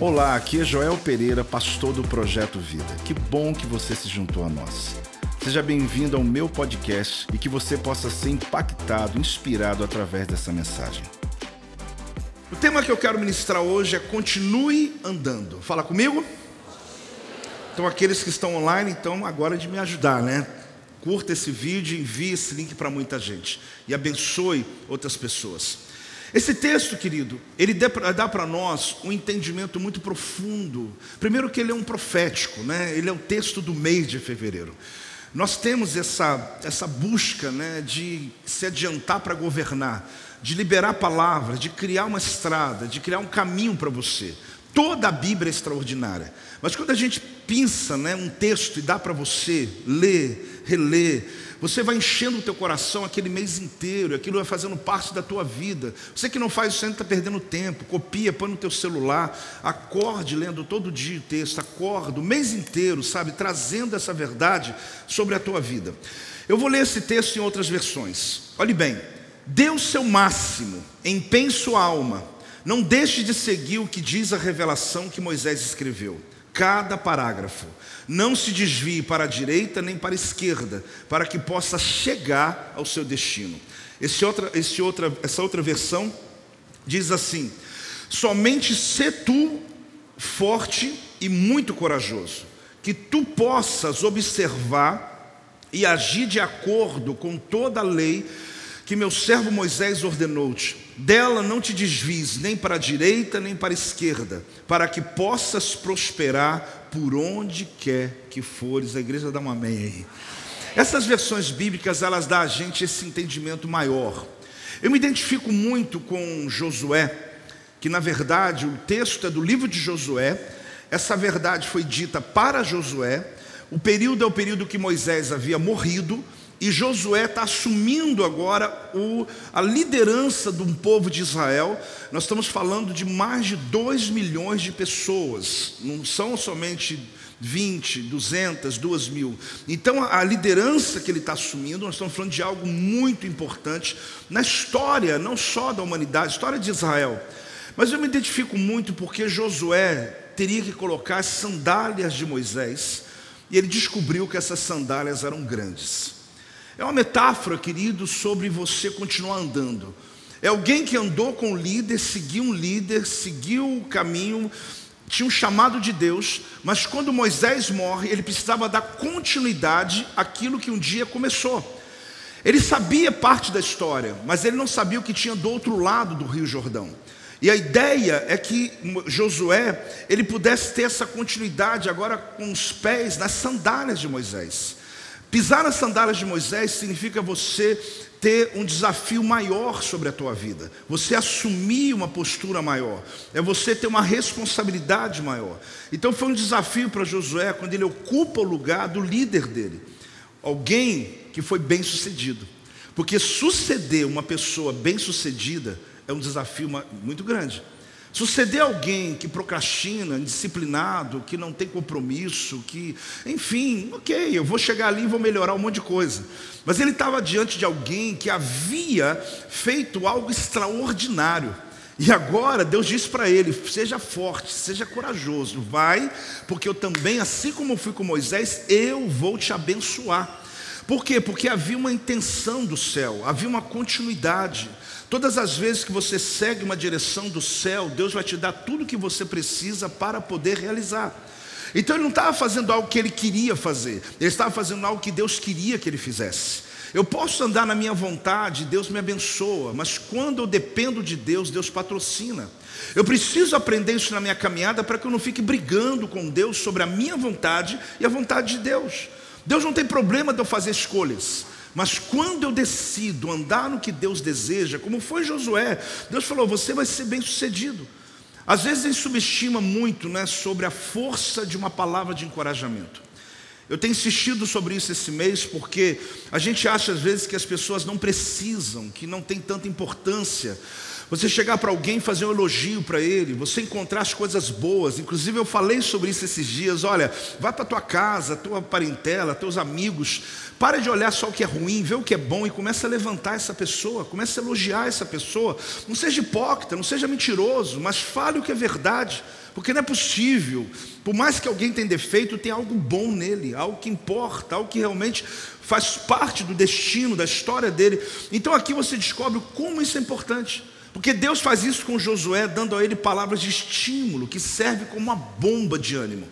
Olá, aqui é Joel Pereira, pastor do Projeto Vida. Que bom que você se juntou a nós. Seja bem-vindo ao meu podcast e que você possa ser impactado, inspirado através dessa mensagem. O tema que eu quero ministrar hoje é Continue Andando. Fala comigo? Então, aqueles que estão online, então, agora é de me ajudar, né? Curta esse vídeo, envie esse link para muita gente e abençoe outras pessoas. Esse texto, querido, ele dá para nós um entendimento muito profundo. Primeiro que ele é um profético, né? Ele é o texto do mês de fevereiro. Nós temos essa, essa busca né, de se adiantar para governar, de liberar palavras, de criar uma estrada, de criar um caminho para você. Toda a Bíblia é extraordinária. Mas quando a gente pensa né, um texto e dá para você ler, reler, você vai enchendo o teu coração aquele mês inteiro, aquilo vai fazendo parte da tua vida. Você que não faz isso ainda está perdendo tempo. Copia, põe no teu celular, acorde lendo todo dia o texto, acorda o mês inteiro, sabe, trazendo essa verdade sobre a tua vida. Eu vou ler esse texto em outras versões. Olhe bem, dê o seu máximo, empenhe sua alma não deixe de seguir o que diz a revelação que Moisés escreveu. Cada parágrafo. Não se desvie para a direita nem para a esquerda, para que possa chegar ao seu destino. Esse outra, esse outra, essa outra versão diz assim: Somente se tu forte e muito corajoso, que tu possas observar e agir de acordo com toda a lei que meu servo Moisés ordenou-te. Dela não te desvies nem para a direita nem para a esquerda, para que possas prosperar por onde quer que fores. A igreja dá um amém aí. Essas versões bíblicas, elas dão a gente esse entendimento maior. Eu me identifico muito com Josué, que na verdade o texto é do livro de Josué. Essa verdade foi dita para Josué. O período é o período que Moisés havia morrido, e Josué está assumindo agora o, a liderança de um povo de Israel. Nós estamos falando de mais de 2 milhões de pessoas, não são somente 20, 200, 2 mil. Então, a liderança que ele está assumindo, nós estamos falando de algo muito importante na história, não só da humanidade, história de Israel. Mas eu me identifico muito porque Josué teria que colocar as sandálias de Moisés, e ele descobriu que essas sandálias eram grandes. É uma metáfora, querido, sobre você continuar andando. É alguém que andou com o líder, seguiu um líder, seguiu o caminho, tinha um chamado de Deus, mas quando Moisés morre, ele precisava dar continuidade àquilo que um dia começou. Ele sabia parte da história, mas ele não sabia o que tinha do outro lado do Rio Jordão. E a ideia é que Josué ele pudesse ter essa continuidade agora com os pés nas sandálias de Moisés. Pisar nas sandálias de Moisés significa você ter um desafio maior sobre a tua vida, você assumir uma postura maior, é você ter uma responsabilidade maior. Então foi um desafio para Josué quando ele ocupa o lugar do líder dele, alguém que foi bem sucedido, porque suceder uma pessoa bem sucedida é um desafio muito grande. Suceder alguém que procrastina, indisciplinado, que não tem compromisso, que, enfim, ok, eu vou chegar ali e vou melhorar um monte de coisa. Mas ele estava diante de alguém que havia feito algo extraordinário. E agora Deus disse para ele: seja forte, seja corajoso, vai, porque eu também, assim como fui com Moisés, eu vou te abençoar. Por quê? Porque havia uma intenção do céu, havia uma continuidade. Todas as vezes que você segue uma direção do céu, Deus vai te dar tudo o que você precisa para poder realizar. Então ele não estava fazendo algo que ele queria fazer, ele estava fazendo algo que Deus queria que ele fizesse. Eu posso andar na minha vontade, Deus me abençoa, mas quando eu dependo de Deus, Deus patrocina. Eu preciso aprender isso na minha caminhada para que eu não fique brigando com Deus sobre a minha vontade e a vontade de Deus. Deus não tem problema de eu fazer escolhas. Mas quando eu decido andar no que Deus deseja, como foi Josué, Deus falou: você vai ser bem sucedido. Às vezes a gente subestima muito né, sobre a força de uma palavra de encorajamento. Eu tenho insistido sobre isso esse mês porque a gente acha às vezes que as pessoas não precisam, que não tem tanta importância. Você chegar para alguém fazer um elogio para ele, você encontrar as coisas boas. Inclusive eu falei sobre isso esses dias. Olha, vai para tua casa, tua parentela, teus amigos. Para de olhar só o que é ruim, vê o que é bom e começa a levantar essa pessoa, começa a elogiar essa pessoa. Não seja hipócrita, não seja mentiroso, mas fale o que é verdade. Porque não é possível, por mais que alguém tenha defeito, tem algo bom nele, algo que importa, algo que realmente faz parte do destino, da história dele. Então aqui você descobre como isso é importante. Porque Deus faz isso com Josué, dando a ele palavras de estímulo, que serve como uma bomba de ânimo.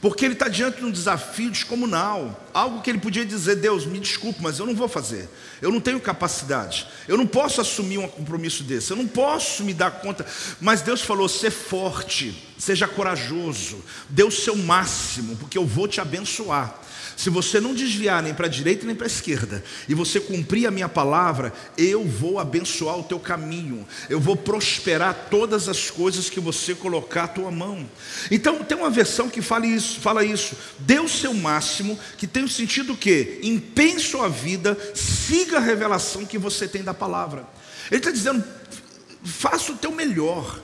Porque ele está diante de um desafio descomunal, algo que ele podia dizer: Deus, me desculpe, mas eu não vou fazer, eu não tenho capacidade, eu não posso assumir um compromisso desse, eu não posso me dar conta. Mas Deus falou: ser forte, seja corajoso, dê o seu máximo, porque eu vou te abençoar. Se você não desviar nem para a direita nem para a esquerda, e você cumprir a minha palavra, eu vou abençoar o teu caminho, eu vou prosperar todas as coisas que você colocar a tua mão. Então, tem uma versão que fala isso, fala isso. Dê o seu máximo, que tem o sentido que empenhe sua vida, siga a revelação que você tem da palavra. Ele está dizendo: faça o teu melhor.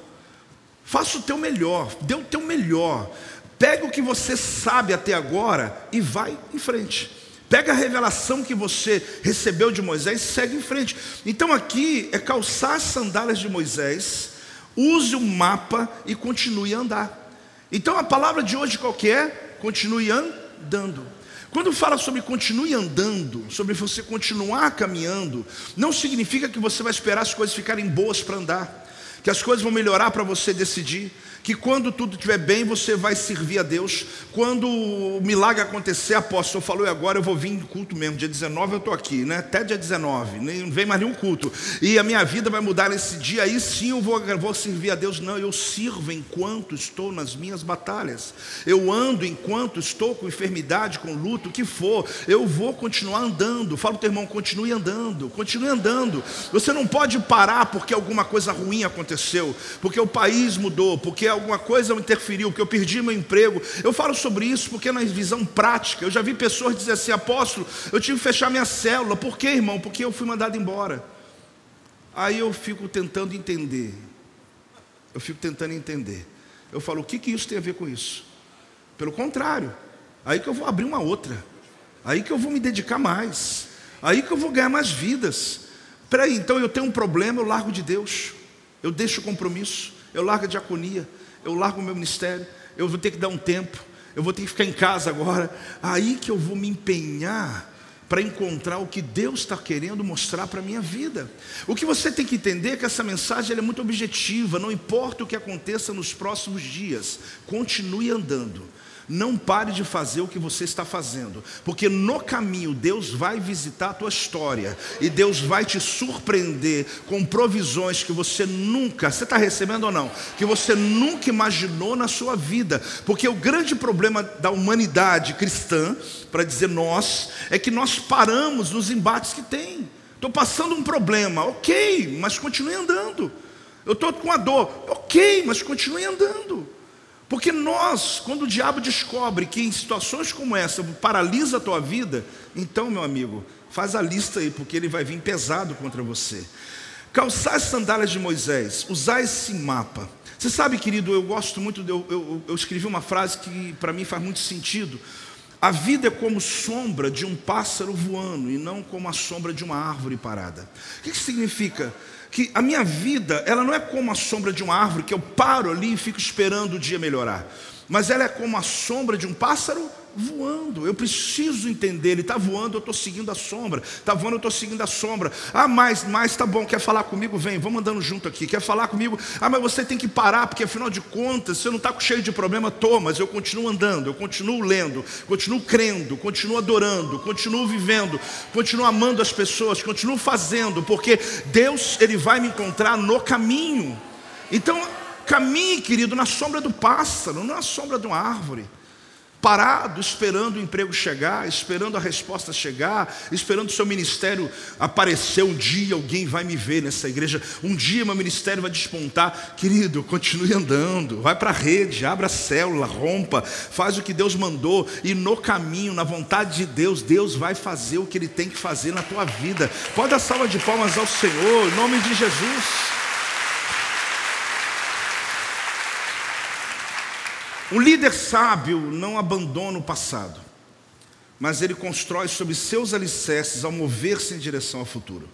Faça o teu melhor, dê o teu melhor. Pega o que você sabe até agora e vai em frente. Pega a revelação que você recebeu de Moisés e segue em frente. Então aqui é calçar as sandálias de Moisés, use o mapa e continue a andar. Então a palavra de hoje qual que é? Continue andando. Quando fala sobre continue andando, sobre você continuar caminhando, não significa que você vai esperar as coisas ficarem boas para andar, que as coisas vão melhorar para você decidir que quando tudo estiver bem, você vai servir a Deus. Quando o milagre acontecer, apóstolo falou, e agora eu vou vir no culto mesmo. Dia 19 eu estou aqui, né? Até dia 19, não vem mais nenhum culto. E a minha vida vai mudar nesse dia, aí sim eu vou, vou servir a Deus. Não, eu sirvo enquanto estou nas minhas batalhas. Eu ando enquanto estou com enfermidade, com luto, o que for. Eu vou continuar andando. Fala o teu irmão, continue andando, continue andando. Você não pode parar porque alguma coisa ruim aconteceu, porque o país mudou, porque alguma coisa interferiu, que eu perdi meu emprego. Eu falo sobre isso porque na visão prática, eu já vi pessoas dizer assim, apóstolo, eu tive que fechar minha célula. Por quê, irmão? Porque eu fui mandado embora. Aí eu fico tentando entender. Eu fico tentando entender. Eu falo, o que, que isso tem a ver com isso? Pelo contrário, aí que eu vou abrir uma outra. Aí que eu vou me dedicar mais. Aí que eu vou ganhar mais vidas. Peraí, então eu tenho um problema, eu largo de Deus. Eu deixo o compromisso, eu largo a diaconia, eu largo o meu ministério, eu vou ter que dar um tempo, eu vou ter que ficar em casa agora. Aí que eu vou me empenhar para encontrar o que Deus está querendo mostrar para a minha vida. O que você tem que entender é que essa mensagem é muito objetiva, não importa o que aconteça nos próximos dias, continue andando. Não pare de fazer o que você está fazendo, porque no caminho Deus vai visitar a tua história e Deus vai te surpreender com provisões que você nunca, você está recebendo ou não, que você nunca imaginou na sua vida, porque o grande problema da humanidade cristã, para dizer nós, é que nós paramos nos embates que tem. Estou passando um problema, ok, mas continue andando. Eu estou com a dor, ok, mas continue andando. Porque nós, quando o diabo descobre que em situações como essa paralisa a tua vida, então, meu amigo, faz a lista aí, porque ele vai vir pesado contra você. Calçar as sandálias de Moisés, usar esse mapa. Você sabe, querido, eu gosto muito, de, eu, eu, eu escrevi uma frase que para mim faz muito sentido. A vida é como sombra de um pássaro voando e não como a sombra de uma árvore parada. O que significa? que a minha vida, ela não é como a sombra de uma árvore que eu paro ali e fico esperando o dia melhorar, mas ela é como a sombra de um pássaro voando. Eu preciso entender, ele está voando, eu estou seguindo a sombra. Está voando, eu estou seguindo a sombra. Ah, mas, mas tá bom, quer falar comigo? Vem, vamos andando junto aqui. Quer falar comigo? Ah, mas você tem que parar, porque afinal de contas, você não está cheio de problema, tô, mas eu continuo andando, eu continuo lendo, continuo crendo, continuo adorando, continuo vivendo, continuo amando as pessoas, continuo fazendo, porque Deus, Ele vai me encontrar no caminho. Então, caminhe, querido, na sombra do pássaro, não na sombra de uma árvore parado, esperando o emprego chegar, esperando a resposta chegar, esperando o seu ministério aparecer. Um dia alguém vai me ver nessa igreja, um dia meu ministério vai despontar. Querido, continue andando, vai para a rede, abra a célula, rompa, faz o que Deus mandou, e no caminho, na vontade de Deus, Deus vai fazer o que Ele tem que fazer na tua vida. Pode dar salva de palmas ao Senhor, em nome de Jesus. Um líder sábio não abandona o passado, mas ele constrói sobre seus alicerces ao mover-se em direção ao futuro.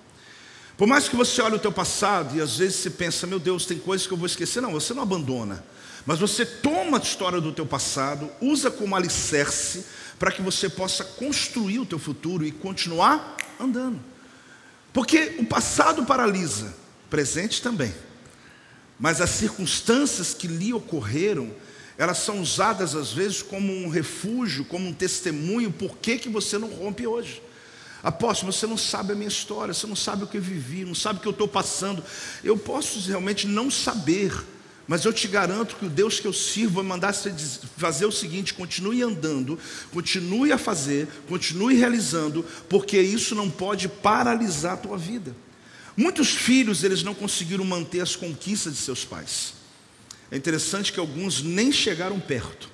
Por mais que você olhe o teu passado e às vezes você pensa, meu Deus, tem coisas que eu vou esquecer. Não, você não abandona. Mas você toma a história do teu passado, usa como alicerce para que você possa construir o teu futuro e continuar andando. Porque o passado paralisa, presente também. Mas as circunstâncias que lhe ocorreram, elas são usadas às vezes como um refúgio, como um testemunho, por que, que você não rompe hoje? Apóstolo, você não sabe a minha história, você não sabe o que eu vivi, não sabe o que eu estou passando. Eu posso realmente não saber, mas eu te garanto que o Deus que eu sirvo vai mandar você fazer o seguinte: continue andando, continue a fazer, continue realizando, porque isso não pode paralisar a tua vida. Muitos filhos eles não conseguiram manter as conquistas de seus pais. É interessante que alguns nem chegaram perto.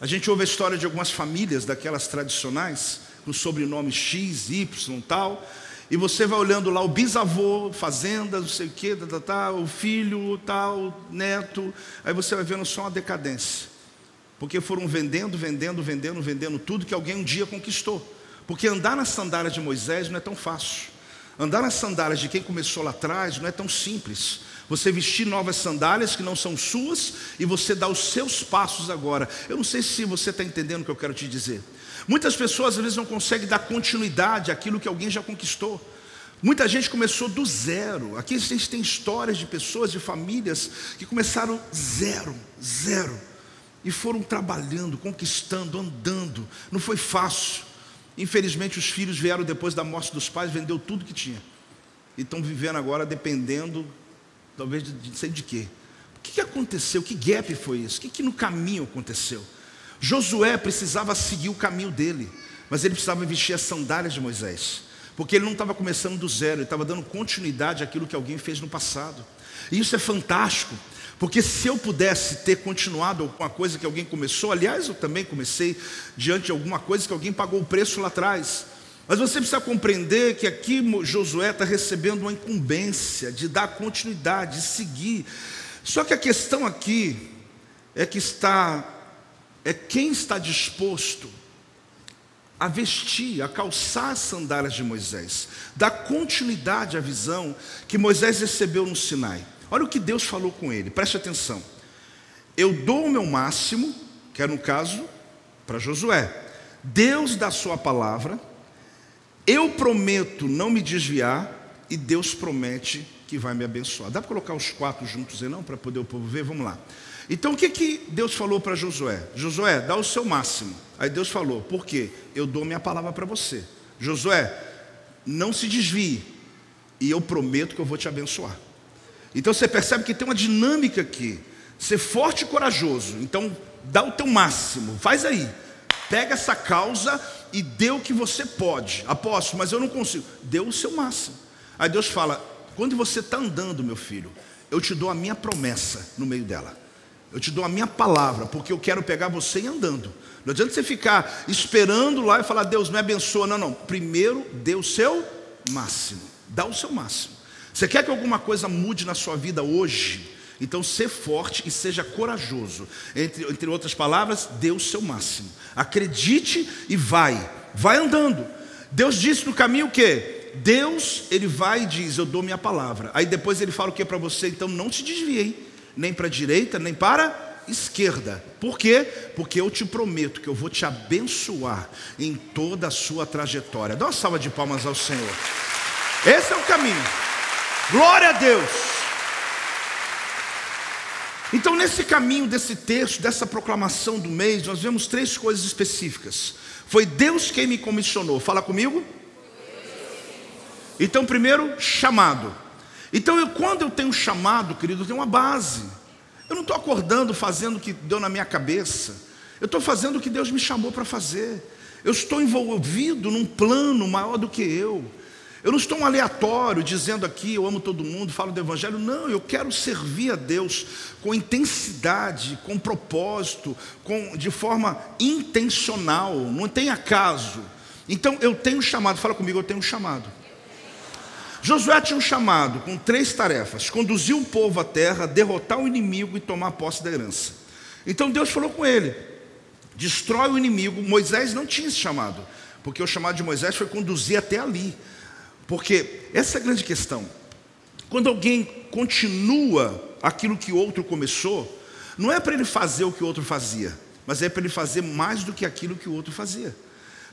A gente ouve a história de algumas famílias daquelas tradicionais com sobrenome X, Y, tal. E você vai olhando lá o bisavô, fazenda, não sei o quê, tá, tá, tá, o filho, tal, neto. Aí você vai vendo só uma decadência. Porque foram vendendo, vendendo, vendendo, vendendo tudo que alguém um dia conquistou. Porque andar nas sandálias de Moisés não é tão fácil. Andar nas sandálias de quem começou lá atrás não é tão simples. Você vestir novas sandálias que não são suas e você dar os seus passos agora. Eu não sei se você está entendendo o que eu quero te dizer. Muitas pessoas às vezes não conseguem dar continuidade àquilo que alguém já conquistou. Muita gente começou do zero. Aqui a gente tem histórias de pessoas, de famílias que começaram zero, zero. E foram trabalhando, conquistando, andando. Não foi fácil. Infelizmente, os filhos vieram depois da morte dos pais, vendeu tudo que tinha. E estão vivendo agora dependendo, talvez, de, sei de quê. O que, que aconteceu? Que gap foi isso? O que, que no caminho aconteceu? Josué precisava seguir o caminho dele, mas ele precisava vestir as sandálias de Moisés, porque ele não estava começando do zero, ele estava dando continuidade àquilo que alguém fez no passado. E isso é fantástico, porque se eu pudesse ter continuado alguma coisa que alguém começou, aliás, eu também comecei diante de alguma coisa que alguém pagou o preço lá atrás. Mas você precisa compreender que aqui Josué está recebendo uma incumbência de dar continuidade, de seguir. Só que a questão aqui é que está é quem está disposto a vestir, a calçar as sandálias de Moisés, dar continuidade à visão que Moisés recebeu no Sinai. Olha o que Deus falou com ele, preste atenção. Eu dou o meu máximo, que é no caso para Josué. Deus dá a sua palavra, eu prometo não me desviar, e Deus promete que vai me abençoar. Dá para colocar os quatro juntos aí não, para poder o povo ver? Vamos lá. Então o que, que Deus falou para Josué? Josué, dá o seu máximo. Aí Deus falou, por quê? Eu dou minha palavra para você. Josué, não se desvie, e eu prometo que eu vou te abençoar. Então você percebe que tem uma dinâmica aqui. Ser forte e corajoso. Então dá o teu máximo, faz aí. Pega essa causa e dê o que você pode. Apóstolo, mas eu não consigo. Dê o seu máximo. Aí Deus fala: quando você está andando, meu filho, eu te dou a minha promessa no meio dela. Eu te dou a minha palavra, porque eu quero pegar você andando. Não adianta você ficar esperando lá e falar, Deus me abençoa. Não, não. Primeiro, dê o seu máximo. Dá o seu máximo. Você quer que alguma coisa mude na sua vida hoje? Então, ser forte e seja corajoso. Entre, entre outras palavras, dê o seu máximo. Acredite e vai. Vai andando. Deus disse no caminho o quê? Deus, ele vai e diz: Eu dou minha palavra. Aí depois ele fala o que para você? Então não se desvie nem para a direita, nem para esquerda. Por quê? Porque eu te prometo que eu vou te abençoar em toda a sua trajetória. Dá uma salva de palmas ao Senhor. Esse é o caminho. Glória a Deus. Então, nesse caminho desse texto, dessa proclamação do mês, nós vemos três coisas específicas. Foi Deus quem me comissionou. Fala comigo. Então, primeiro, chamado. Então, eu, quando eu tenho chamado, querido, eu tenho uma base. Eu não estou acordando fazendo o que deu na minha cabeça. Eu estou fazendo o que Deus me chamou para fazer. Eu estou envolvido num plano maior do que eu. Eu não estou um aleatório dizendo aqui, eu amo todo mundo, falo do Evangelho. Não, eu quero servir a Deus com intensidade, com propósito, com, de forma intencional, não tem acaso. Então eu tenho chamado, fala comigo, eu tenho chamado. Josué tinha um chamado com três tarefas: conduzir o povo à terra, derrotar o inimigo e tomar posse da herança. Então Deus falou com ele: destrói o inimigo. Moisés não tinha esse chamado, porque o chamado de Moisés foi conduzir até ali. Porque essa é a grande questão. Quando alguém continua aquilo que outro começou, não é para ele fazer o que o outro fazia, mas é para ele fazer mais do que aquilo que o outro fazia.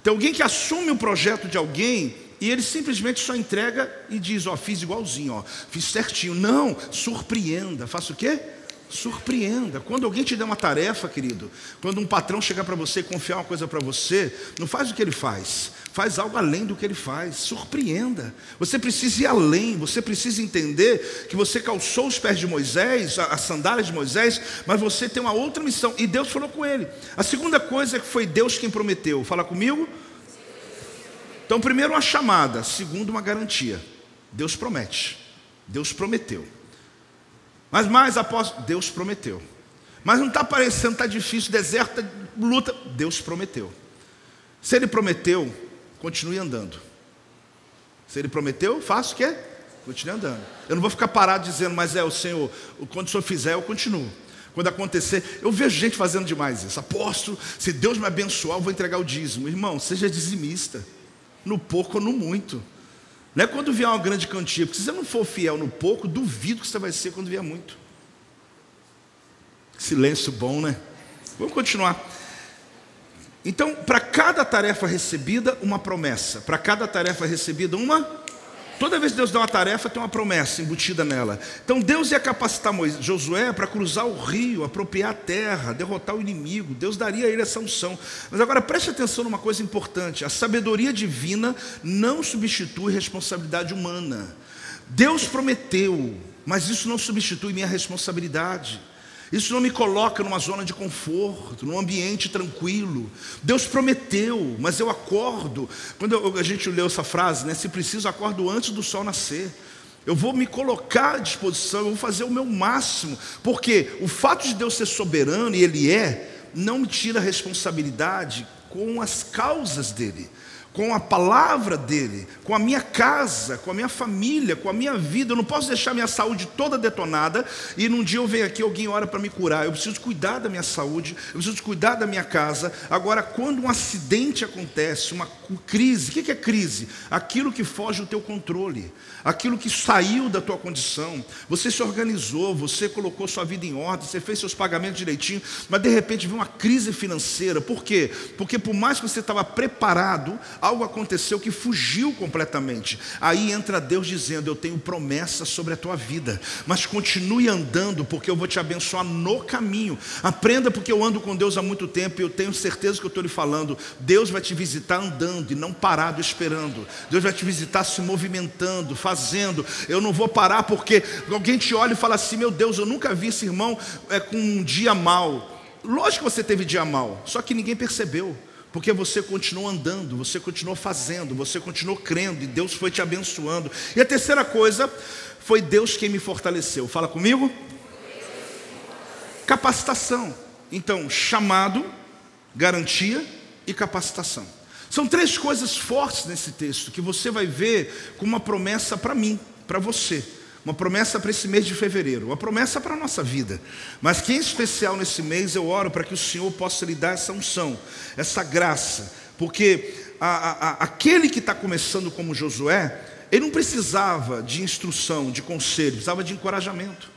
Tem alguém que assume o projeto de alguém e ele simplesmente só entrega e diz: Ó, oh, fiz igualzinho, ó, fiz certinho. Não, surpreenda. Faça o quê? Surpreenda. Quando alguém te der uma tarefa, querido, quando um patrão chegar para você e confiar uma coisa para você, não faz o que ele faz, faz algo além do que ele faz. Surpreenda. Você precisa ir além, você precisa entender que você calçou os pés de Moisés, as sandálias de Moisés, mas você tem uma outra missão. E Deus falou com ele. A segunda coisa é que foi Deus quem prometeu. Fala comigo. Então, primeiro, uma chamada, segundo, uma garantia. Deus promete. Deus prometeu. Mas mais após, Deus prometeu. Mas não está parecendo, está difícil, deserto, luta. Deus prometeu. Se Ele prometeu, continue andando. Se Ele prometeu, faça o quê? Continue andando. Eu não vou ficar parado dizendo, mas é o Senhor, quando o Senhor fizer, eu continuo. Quando acontecer, eu vejo gente fazendo demais isso. Apóstolo, se Deus me abençoar, eu vou entregar o dízimo. Irmão, seja dizimista no pouco ou no muito. Não é quando vier uma grande quantia, porque se você não for fiel no pouco, duvido que você vai ser quando vier muito. Silêncio bom, né? Vamos continuar. Então, para cada tarefa recebida, uma promessa. Para cada tarefa recebida, uma Toda vez que Deus dá uma tarefa, tem uma promessa embutida nela. Então Deus ia capacitar Moisés, Josué para cruzar o rio, apropriar a terra, derrotar o inimigo. Deus daria a ele essa unção. Mas agora preste atenção numa coisa importante: a sabedoria divina não substitui responsabilidade humana. Deus prometeu, mas isso não substitui minha responsabilidade. Isso não me coloca numa zona de conforto, num ambiente tranquilo. Deus prometeu, mas eu acordo. Quando a gente leu essa frase, né? Se preciso, acordo antes do sol nascer. Eu vou me colocar à disposição, eu vou fazer o meu máximo, porque o fato de Deus ser soberano, e Ele é, não me tira a responsabilidade com as causas dele com a palavra dele, com a minha casa, com a minha família, com a minha vida. Eu não posso deixar minha saúde toda detonada e num dia eu venho aqui alguém ora para me curar. Eu preciso cuidar da minha saúde, eu preciso cuidar da minha casa. Agora, quando um acidente acontece, uma crise, o que é crise? Aquilo que foge do teu controle, aquilo que saiu da tua condição. Você se organizou, você colocou sua vida em ordem, você fez seus pagamentos direitinho, mas de repente veio uma crise financeira. Por quê? Porque por mais que você estava preparado, algo aconteceu que fugiu completamente. Aí entra Deus dizendo: Eu tenho promessa sobre a tua vida, mas continue andando, porque eu vou te abençoar no caminho. Aprenda, porque eu ando com Deus há muito tempo e eu tenho certeza que eu estou lhe falando. Deus vai te visitar andando e não parado esperando. Deus vai te visitar se movimentando, fazendo. Eu não vou parar porque alguém te olha e fala assim: Meu Deus, eu nunca vi esse irmão é, com um dia mal. Lógico que você teve dia mal, só que ninguém percebeu. Porque você continuou andando, você continuou fazendo, você continuou crendo e Deus foi te abençoando. E a terceira coisa foi Deus quem me fortaleceu. Fala comigo. Capacitação. Então, chamado, garantia e capacitação. São três coisas fortes nesse texto que você vai ver com uma promessa para mim, para você uma promessa para esse mês de fevereiro, uma promessa para a nossa vida. Mas que em especial nesse mês eu oro para que o Senhor possa lhe dar essa unção, essa graça, porque a, a, aquele que está começando como Josué, ele não precisava de instrução, de conselho, precisava de encorajamento.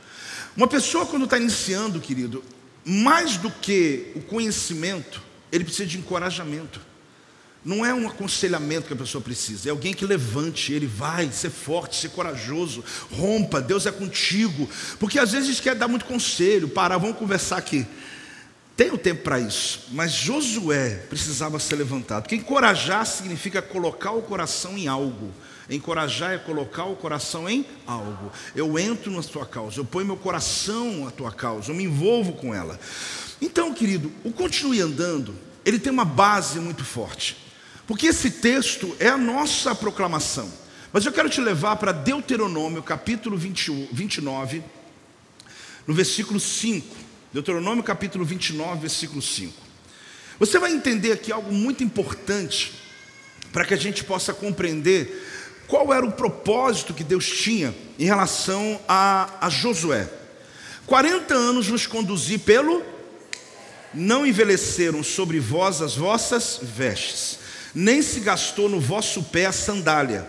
Uma pessoa, quando está iniciando, querido, mais do que o conhecimento, ele precisa de encorajamento. Não é um aconselhamento que a pessoa precisa, é alguém que levante ele, vai, ser forte, ser corajoso, rompa, Deus é contigo. Porque às vezes a gente quer dar muito conselho, parar, vamos conversar aqui. Tem o tempo para isso, mas Josué precisava ser levantado. Porque encorajar significa colocar o coração em algo. Encorajar é colocar o coração em algo. Eu entro na tua causa, eu ponho meu coração na tua causa, eu me envolvo com ela. Então, querido, o continue andando, ele tem uma base muito forte. Porque esse texto é a nossa proclamação. Mas eu quero te levar para Deuteronômio, capítulo 21, 29, no versículo 5. Deuteronômio, capítulo 29, versículo 5. Você vai entender aqui algo muito importante para que a gente possa compreender qual era o propósito que Deus tinha em relação a, a Josué. 40 anos nos conduzi pelo não envelheceram sobre vós as vossas vestes, nem se gastou no vosso pé a sandália.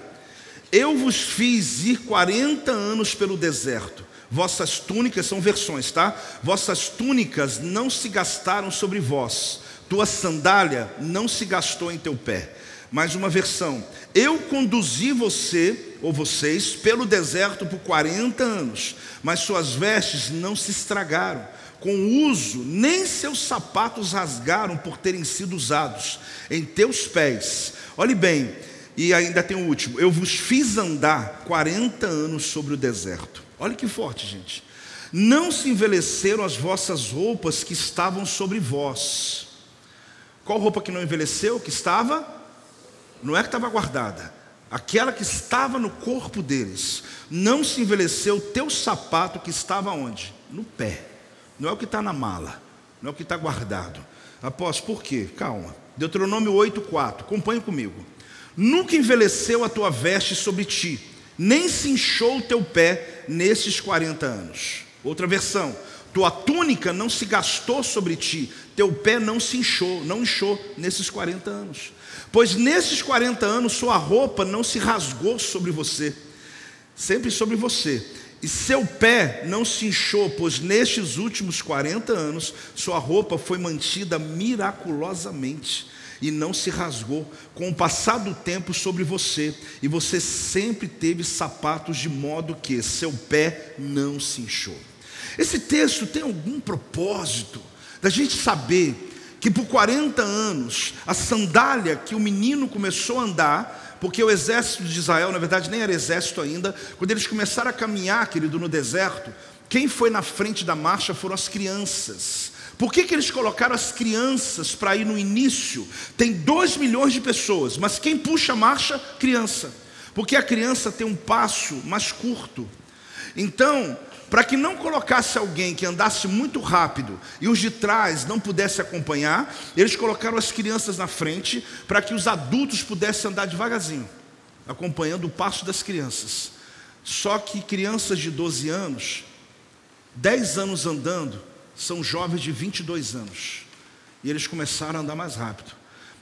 Eu vos fiz ir quarenta anos pelo deserto. Vossas túnicas são versões, tá? Vossas túnicas não se gastaram sobre vós. Tua sandália não se gastou em teu pé. Mais uma versão. Eu conduzi você ou vocês pelo deserto por 40 anos, mas suas vestes não se estragaram com uso, nem seus sapatos rasgaram por terem sido usados em teus pés. Olhe bem, e ainda tem o último: eu vos fiz andar 40 anos sobre o deserto. Olha que forte, gente. Não se envelheceram as vossas roupas que estavam sobre vós. Qual roupa que não envelheceu? Que estava? Não é que estava guardada. Aquela que estava no corpo deles. Não se envelheceu o teu sapato que estava onde? No pé. Não é o que está na mala, não é o que está guardado. Após, por quê? Calma. Deuteronômio 8,4, acompanhe comigo. Nunca envelheceu a tua veste sobre ti, nem se inchou o teu pé nesses 40 anos. Outra versão, tua túnica não se gastou sobre ti, teu pé não se inchou, não inchou nesses 40 anos. Pois nesses 40 anos sua roupa não se rasgou sobre você, sempre sobre você e seu pé não se inchou, pois nestes últimos 40 anos sua roupa foi mantida miraculosamente e não se rasgou com o passar do tempo sobre você, e você sempre teve sapatos de modo que seu pé não se inchou. Esse texto tem algum propósito da gente saber que por 40 anos a sandália que o menino começou a andar porque o exército de Israel, na verdade, nem era exército ainda, quando eles começaram a caminhar, querido, no deserto, quem foi na frente da marcha foram as crianças. Por que, que eles colocaram as crianças para ir no início? Tem dois milhões de pessoas, mas quem puxa a marcha? Criança. Porque a criança tem um passo mais curto. Então, para que não colocasse alguém que andasse muito rápido e os de trás não pudessem acompanhar, eles colocaram as crianças na frente para que os adultos pudessem andar devagarzinho, acompanhando o passo das crianças. Só que crianças de 12 anos, 10 anos andando, são jovens de 22 anos. E eles começaram a andar mais rápido.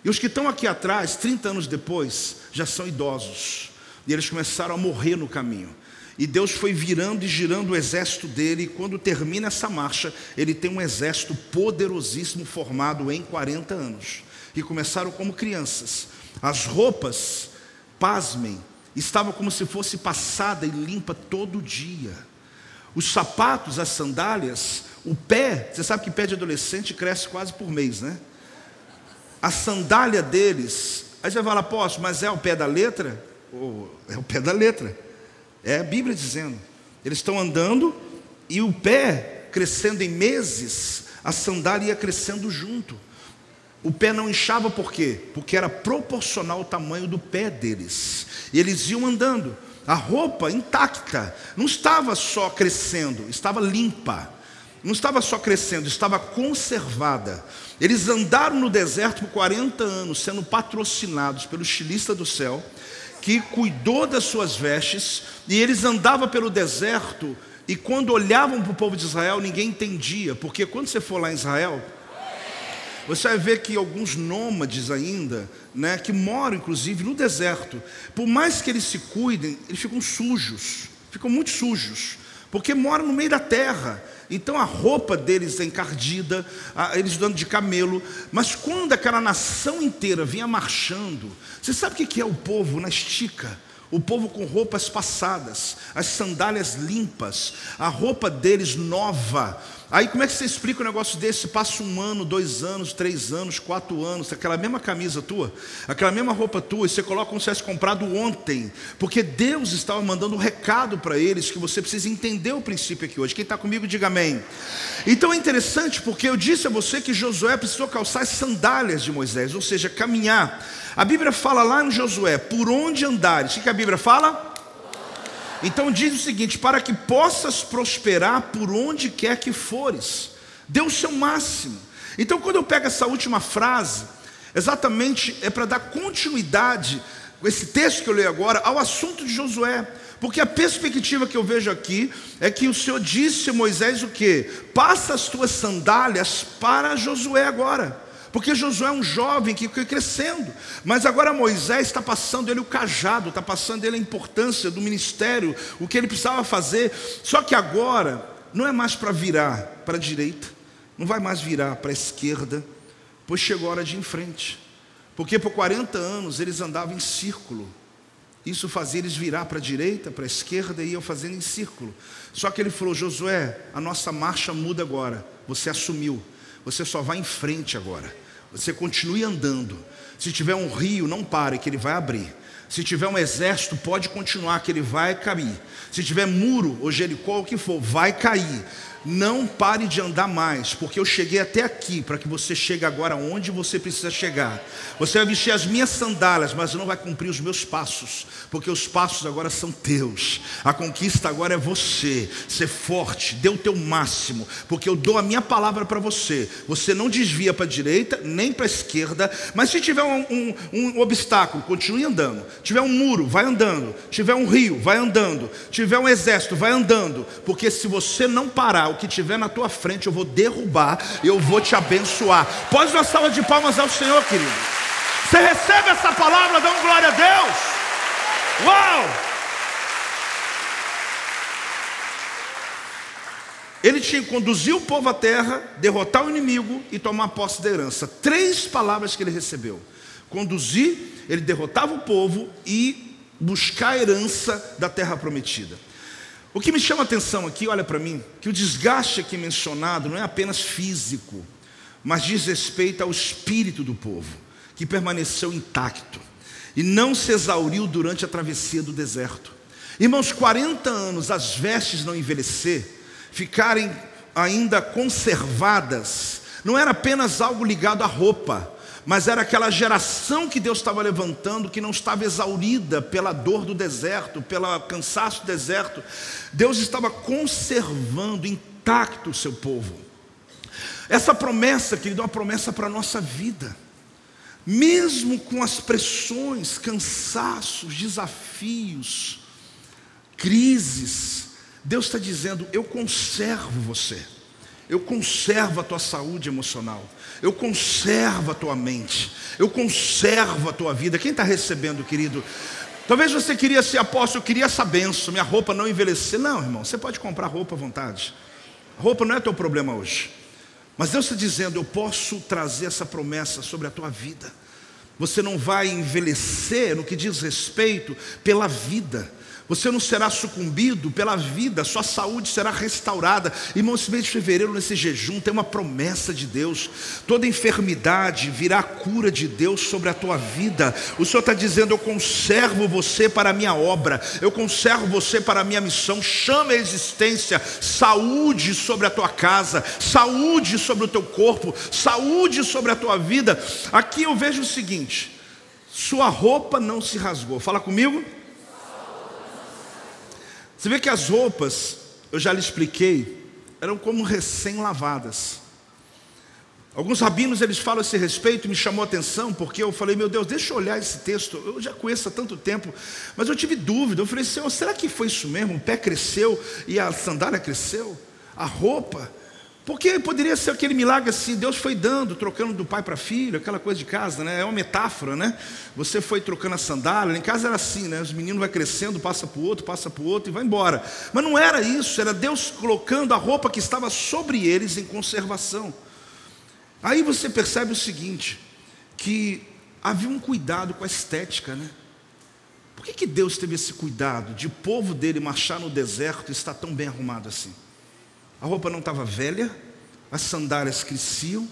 E os que estão aqui atrás, 30 anos depois, já são idosos. E eles começaram a morrer no caminho. E Deus foi virando e girando o exército dele, e quando termina essa marcha, ele tem um exército poderosíssimo formado em 40 anos. E começaram como crianças. As roupas, pasmem, estavam como se fosse passada e limpa todo dia. Os sapatos, as sandálias, o pé, você sabe que pé de adolescente cresce quase por mês, né? A sandália deles, aí você vai falar, posso, mas é o pé da letra? Oh, é o pé da letra. É a Bíblia dizendo. Eles estão andando e o pé crescendo em meses, a sandália ia crescendo junto. O pé não inchava por quê? Porque era proporcional ao tamanho do pé deles. E eles iam andando. A roupa intacta, não estava só crescendo, estava limpa. Não estava só crescendo, estava conservada. Eles andaram no deserto por 40 anos, sendo patrocinados pelo estilista do céu, que cuidou das suas vestes, e eles andavam pelo deserto, e quando olhavam para o povo de Israel, ninguém entendia, porque quando você for lá em Israel, você vai ver que alguns nômades ainda, né, que moram inclusive no deserto, por mais que eles se cuidem, eles ficam sujos, ficam muito sujos, porque moram no meio da terra. Então a roupa deles é encardida, eles andam de camelo. Mas quando aquela nação inteira vinha marchando, você sabe o que é o povo na estica? O povo com roupas passadas, as sandálias limpas, a roupa deles nova, Aí como é que você explica um negócio desse? Passa um ano, dois anos, três anos, quatro anos, aquela mesma camisa tua, aquela mesma roupa tua, e você coloca como se tivesse comprado ontem, porque Deus estava mandando um recado para eles que você precisa entender o princípio aqui hoje. Quem está comigo, diga amém. Então é interessante porque eu disse a você que Josué precisou calçar as sandálias de Moisés, ou seja, caminhar. A Bíblia fala lá em Josué, por onde andares. O que a Bíblia fala? Então diz o seguinte: para que possas prosperar por onde quer que fores, dê o seu máximo. Então, quando eu pego essa última frase, exatamente é para dar continuidade esse texto que eu leio agora, ao assunto de Josué. Porque a perspectiva que eu vejo aqui é que o Senhor disse a Moisés o que? Passa as tuas sandálias para Josué agora. Porque Josué é um jovem que foi crescendo, mas agora Moisés está passando ele o cajado, está passando ele a importância do ministério, o que ele precisava fazer. Só que agora não é mais para virar para a direita, não vai mais virar para a esquerda, pois chegou a hora de ir em frente. Porque por 40 anos eles andavam em círculo, isso fazia eles virar para a direita, para a esquerda e iam fazendo em círculo. Só que ele falou: Josué, a nossa marcha muda agora. Você assumiu. Você só vai em frente agora. Você continue andando. Se tiver um rio, não pare, que ele vai abrir. Se tiver um exército, pode continuar, que ele vai cair. Se tiver muro ou Jericó, o que for, vai cair. Não pare de andar mais, porque eu cheguei até aqui para que você chegue agora onde você precisa chegar. Você vai vestir as minhas sandálias, mas não vai cumprir os meus passos, porque os passos agora são teus. A conquista agora é você. Ser forte, dê o teu máximo, porque eu dou a minha palavra para você. Você não desvia para a direita nem para a esquerda, mas se tiver um, um, um obstáculo, continue andando. Tiver um muro, vai andando. Tiver um rio, vai andando. Tiver um exército, vai andando, porque se você não parar que tiver na tua frente eu vou derrubar, eu vou te abençoar. Pode uma salva de palmas ao Senhor, querido. Você recebe essa palavra, dá um glória a Deus. Uau! Ele tinha que conduzir o povo à terra, derrotar o inimigo e tomar posse da herança. Três palavras que ele recebeu: conduzir, ele derrotava o povo e buscar a herança da terra prometida. O que me chama a atenção aqui, olha para mim, que o desgaste aqui mencionado não é apenas físico, mas diz respeito ao espírito do povo, que permaneceu intacto e não se exauriu durante a travessia do deserto. Irmãos, 40 anos as vestes não envelhecer, ficarem ainda conservadas, não era apenas algo ligado à roupa, mas era aquela geração que Deus estava levantando que não estava exaurida pela dor do deserto, pelo cansaço do deserto. Deus estava conservando intacto o seu povo. Essa promessa, querido, é uma promessa para a nossa vida. Mesmo com as pressões, cansaços, desafios, crises, Deus está dizendo: Eu conservo você, eu conservo a tua saúde emocional, eu conservo a tua mente, eu conservo a tua vida. Quem está recebendo, querido? Talvez você queria ser apóstolo, eu queria essa benção, minha roupa não envelhecer. Não, irmão, você pode comprar roupa à vontade. Roupa não é teu problema hoje. Mas Deus está dizendo: eu posso trazer essa promessa sobre a tua vida. Você não vai envelhecer no que diz respeito pela vida você não será sucumbido pela vida, sua saúde será restaurada. Irmão, esse mês de fevereiro, nesse jejum, tem uma promessa de Deus. Toda enfermidade virá cura de Deus sobre a tua vida. O Senhor está dizendo: Eu conservo você para a minha obra, eu conservo você para a minha missão. Chama a existência, saúde sobre a tua casa, saúde sobre o teu corpo, saúde sobre a tua vida. Aqui eu vejo o seguinte: sua roupa não se rasgou. Fala comigo. Você vê que as roupas, eu já lhe expliquei, eram como recém-lavadas. Alguns rabinos eles falam a esse respeito e me chamou a atenção, porque eu falei, meu Deus, deixa eu olhar esse texto, eu já conheço há tanto tempo, mas eu tive dúvida, eu falei, Senhor, será que foi isso mesmo? O pé cresceu e a sandália cresceu? A roupa? Porque poderia ser aquele milagre assim, Deus foi dando, trocando do pai para filho, aquela coisa de casa, né? É uma metáfora, né? Você foi trocando a sandália, em casa era assim, né? Os meninos vai crescendo, passa para o outro, passa para o outro e vai embora. Mas não era isso, era Deus colocando a roupa que estava sobre eles em conservação. Aí você percebe o seguinte, que havia um cuidado com a estética, né? Por que, que Deus teve esse cuidado de o povo dele marchar no deserto e estar tão bem arrumado assim? A roupa não estava velha, as sandálias cresciam,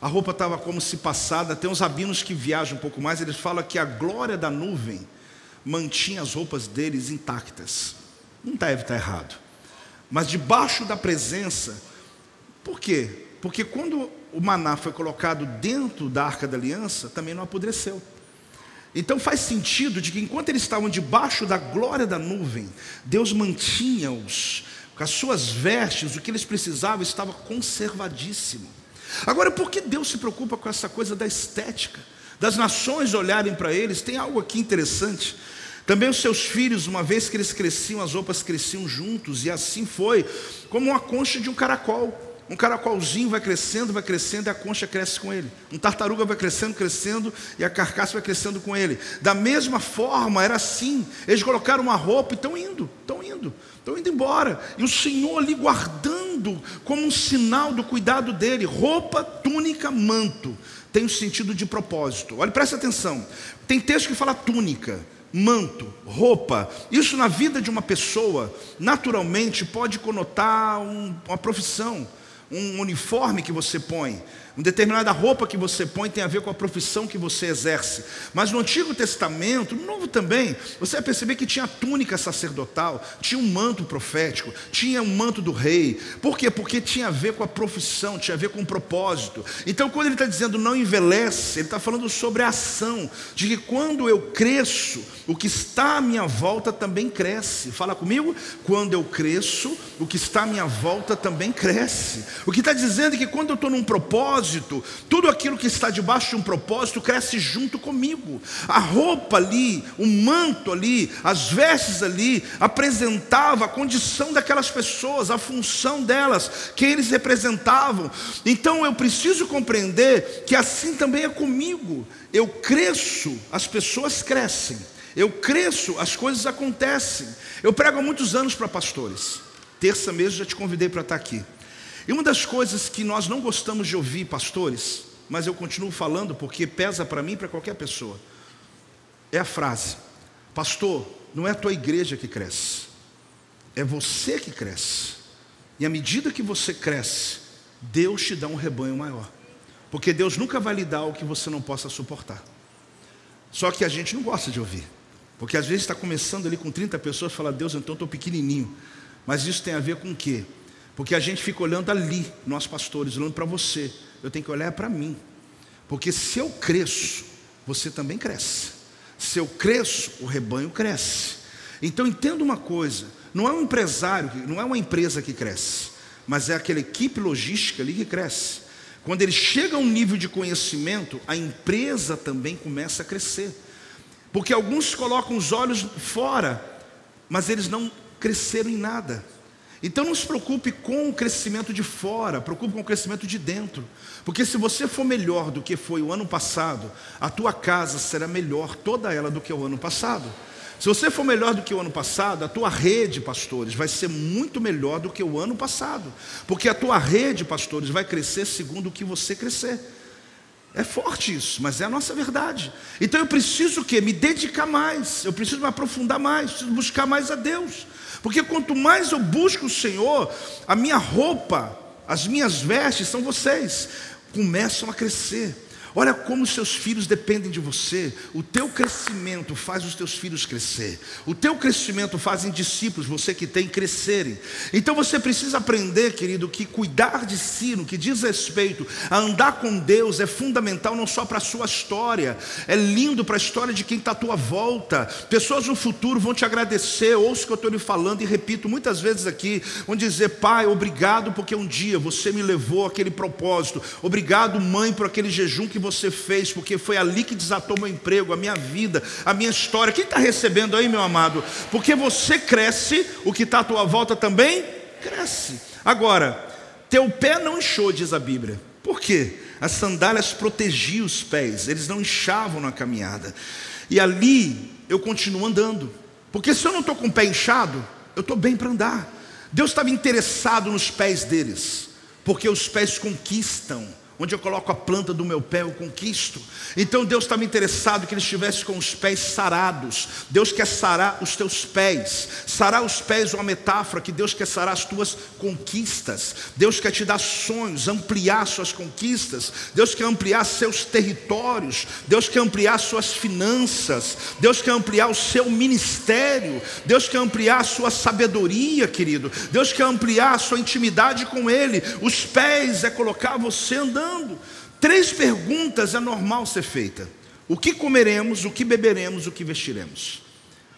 a roupa estava como se passada. Tem uns rabinos que viajam um pouco mais, eles falam que a glória da nuvem mantinha as roupas deles intactas. Não deve estar errado. Mas debaixo da presença, por quê? Porque quando o maná foi colocado dentro da arca da aliança, também não apodreceu. Então faz sentido de que enquanto eles estavam debaixo da glória da nuvem, Deus mantinha-os com as suas vestes, o que eles precisavam estava conservadíssimo. Agora, por que Deus se preocupa com essa coisa da estética? das nações olharem para eles. Tem algo aqui interessante. Também os seus filhos, uma vez que eles cresciam, as roupas cresciam juntos, e assim foi, como uma concha de um caracol. Um caracolzinho vai crescendo, vai crescendo e a concha cresce com ele. Um tartaruga vai crescendo, crescendo e a carcaça vai crescendo com ele. Da mesma forma, era assim. Eles colocaram uma roupa e estão indo, estão indo, estão indo embora. E o Senhor ali guardando como um sinal do cuidado dele. Roupa, túnica, manto. Tem um sentido de propósito. Olha, presta atenção. Tem texto que fala túnica manto, roupa. Isso na vida de uma pessoa, naturalmente, pode conotar um, uma profissão um uniforme que você põe, uma determinada roupa que você põe tem a ver com a profissão que você exerce. Mas no Antigo Testamento, no Novo também, você vai perceber que tinha túnica sacerdotal, tinha um manto profético, tinha um manto do rei. Por quê? Porque tinha a ver com a profissão, tinha a ver com o propósito. Então, quando ele está dizendo não envelhece, ele está falando sobre a ação, de que quando eu cresço, o que está à minha volta também cresce. Fala comigo? Quando eu cresço, o que está à minha volta também cresce. O que está dizendo é que quando eu estou num propósito, propósito, tudo aquilo que está debaixo de um propósito cresce junto comigo. A roupa ali, o manto ali, as vestes ali, apresentava a condição daquelas pessoas, a função delas, que eles representavam. Então eu preciso compreender que assim também é comigo. Eu cresço, as pessoas crescem. Eu cresço, as coisas acontecem. Eu prego há muitos anos para pastores. Terça mesmo já te convidei para estar aqui. E uma das coisas que nós não gostamos de ouvir, pastores, mas eu continuo falando porque pesa para mim e para qualquer pessoa, é a frase: Pastor, não é a tua igreja que cresce, é você que cresce. E à medida que você cresce, Deus te dá um rebanho maior. Porque Deus nunca vai lhe dar o que você não possa suportar. Só que a gente não gosta de ouvir. Porque às vezes está começando ali com 30 pessoas e fala, Deus, então estou pequenininho. Mas isso tem a ver com o quê? Porque a gente fica olhando ali, nós pastores, olhando para você. Eu tenho que olhar para mim. Porque se eu cresço, você também cresce. Se eu cresço, o rebanho cresce. Então entenda uma coisa: não é um empresário, não é uma empresa que cresce, mas é aquela equipe logística ali que cresce. Quando ele chega a um nível de conhecimento, a empresa também começa a crescer. Porque alguns colocam os olhos fora, mas eles não cresceram em nada. Então não se preocupe com o crescimento de fora, preocupe com o crescimento de dentro. Porque se você for melhor do que foi o ano passado, a tua casa será melhor toda ela do que o ano passado. Se você for melhor do que o ano passado, a tua rede, pastores, vai ser muito melhor do que o ano passado. Porque a tua rede, pastores, vai crescer segundo o que você crescer. É forte isso, mas é a nossa verdade. Então eu preciso o quê? Me dedicar mais, eu preciso me aprofundar mais, preciso buscar mais a Deus. Porque quanto mais eu busco o Senhor, a minha roupa, as minhas vestes são vocês, começam a crescer. Olha como seus filhos dependem de você. O teu crescimento faz os teus filhos crescer. O teu crescimento faz em discípulos, você que tem, crescerem. Então você precisa aprender, querido, que cuidar de si, no que diz respeito a andar com Deus, é fundamental não só para a sua história, é lindo para a história de quem está à tua volta. Pessoas no futuro vão te agradecer. Ouço o que eu estou lhe falando e repito muitas vezes aqui. Vão dizer, pai, obrigado porque um dia você me levou àquele propósito. Obrigado, mãe, por aquele jejum que você fez, porque foi ali que desatou meu emprego, a minha vida, a minha história. Quem está recebendo aí, meu amado? Porque você cresce, o que está à tua volta também cresce. Agora, teu pé não inchou, diz a Bíblia. Por quê? As sandálias protegiam os pés, eles não inchavam na caminhada. E ali eu continuo andando. Porque se eu não estou com o pé inchado, eu estou bem para andar. Deus estava interessado nos pés deles, porque os pés conquistam. Onde eu coloco a planta do meu pé, eu conquisto. Então Deus estava interessado que ele estivesse com os pés sarados. Deus quer sarar os teus pés. Sarar os pés é uma metáfora que Deus quer sarar as tuas conquistas. Deus quer te dar sonhos, ampliar suas conquistas. Deus quer ampliar seus territórios. Deus quer ampliar suas finanças. Deus quer ampliar o seu ministério. Deus quer ampliar a sua sabedoria, querido. Deus quer ampliar a sua intimidade com Ele. Os pés é colocar você andando Três perguntas é normal ser feita: o que comeremos, o que beberemos, o que vestiremos?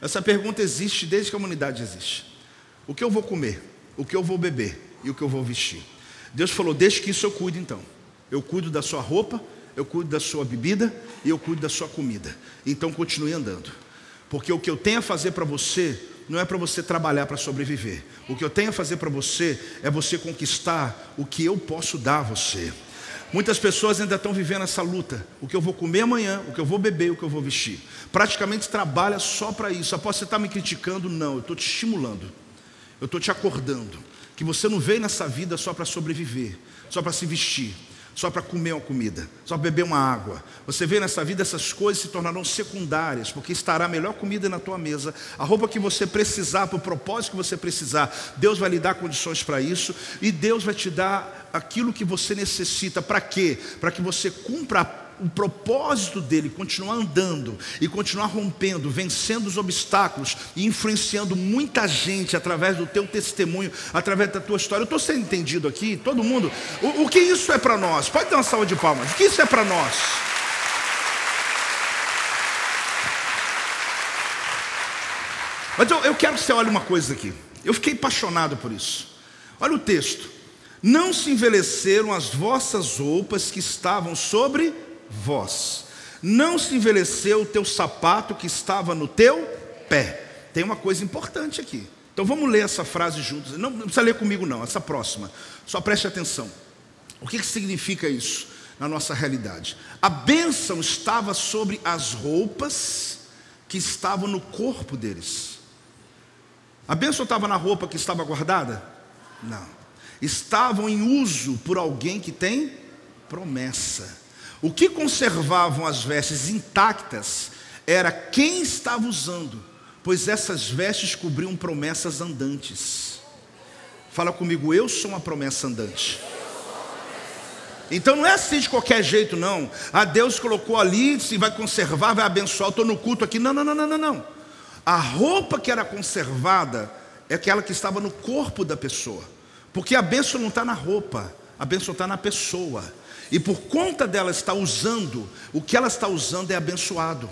Essa pergunta existe desde que a humanidade existe. O que eu vou comer, o que eu vou beber e o que eu vou vestir? Deus falou: deixe que isso eu cuide então. Eu cuido da sua roupa, eu cuido da sua bebida e eu cuido da sua comida. Então continue andando. Porque o que eu tenho a fazer para você não é para você trabalhar para sobreviver. O que eu tenho a fazer para você é você conquistar o que eu posso dar a você. Muitas pessoas ainda estão vivendo essa luta. O que eu vou comer amanhã, o que eu vou beber, o que eu vou vestir. Praticamente trabalha só para isso. Após você estar tá me criticando, não, eu estou te estimulando. Eu estou te acordando. Que você não veio nessa vida só para sobreviver, só para se vestir só para comer uma comida, só para beber uma água. Você vê nessa vida essas coisas se tornarão secundárias, porque estará a melhor comida na tua mesa, a roupa que você precisar, para o propósito que você precisar, Deus vai lhe dar condições para isso, e Deus vai te dar aquilo que você necessita. Para quê? Para que você cumpra a o propósito dele continuar andando e continuar rompendo, vencendo os obstáculos e influenciando muita gente através do teu testemunho, através da tua história. Eu estou sendo entendido aqui, todo mundo. O, o que isso é para nós? Pode dar uma salva de palmas. O que isso é para nós? Mas eu, eu quero que você olhe uma coisa aqui. Eu fiquei apaixonado por isso. Olha o texto. Não se envelheceram as vossas roupas que estavam sobre vós. Não se envelheceu o teu sapato que estava no teu pé. Tem uma coisa importante aqui. Então vamos ler essa frase juntos. Não, precisa ler comigo, não, essa próxima. Só preste atenção. O que, que significa isso na nossa realidade? A bênção estava sobre as roupas que estavam no corpo deles. A bênção estava na roupa que estava guardada? Não. Estavam em uso por alguém que tem promessa. O que conservavam as vestes intactas era quem estava usando, pois essas vestes cobriam promessas andantes. Fala comigo, eu sou uma promessa andante. Então não é assim de qualquer jeito, não. Ah, Deus colocou ali, se vai conservar, vai abençoar, estou no culto aqui. Não, não, não, não, não. A roupa que era conservada é aquela que estava no corpo da pessoa. Porque a bênção não está na roupa, a bênção está na pessoa. E por conta dela estar usando, o que ela está usando é abençoado.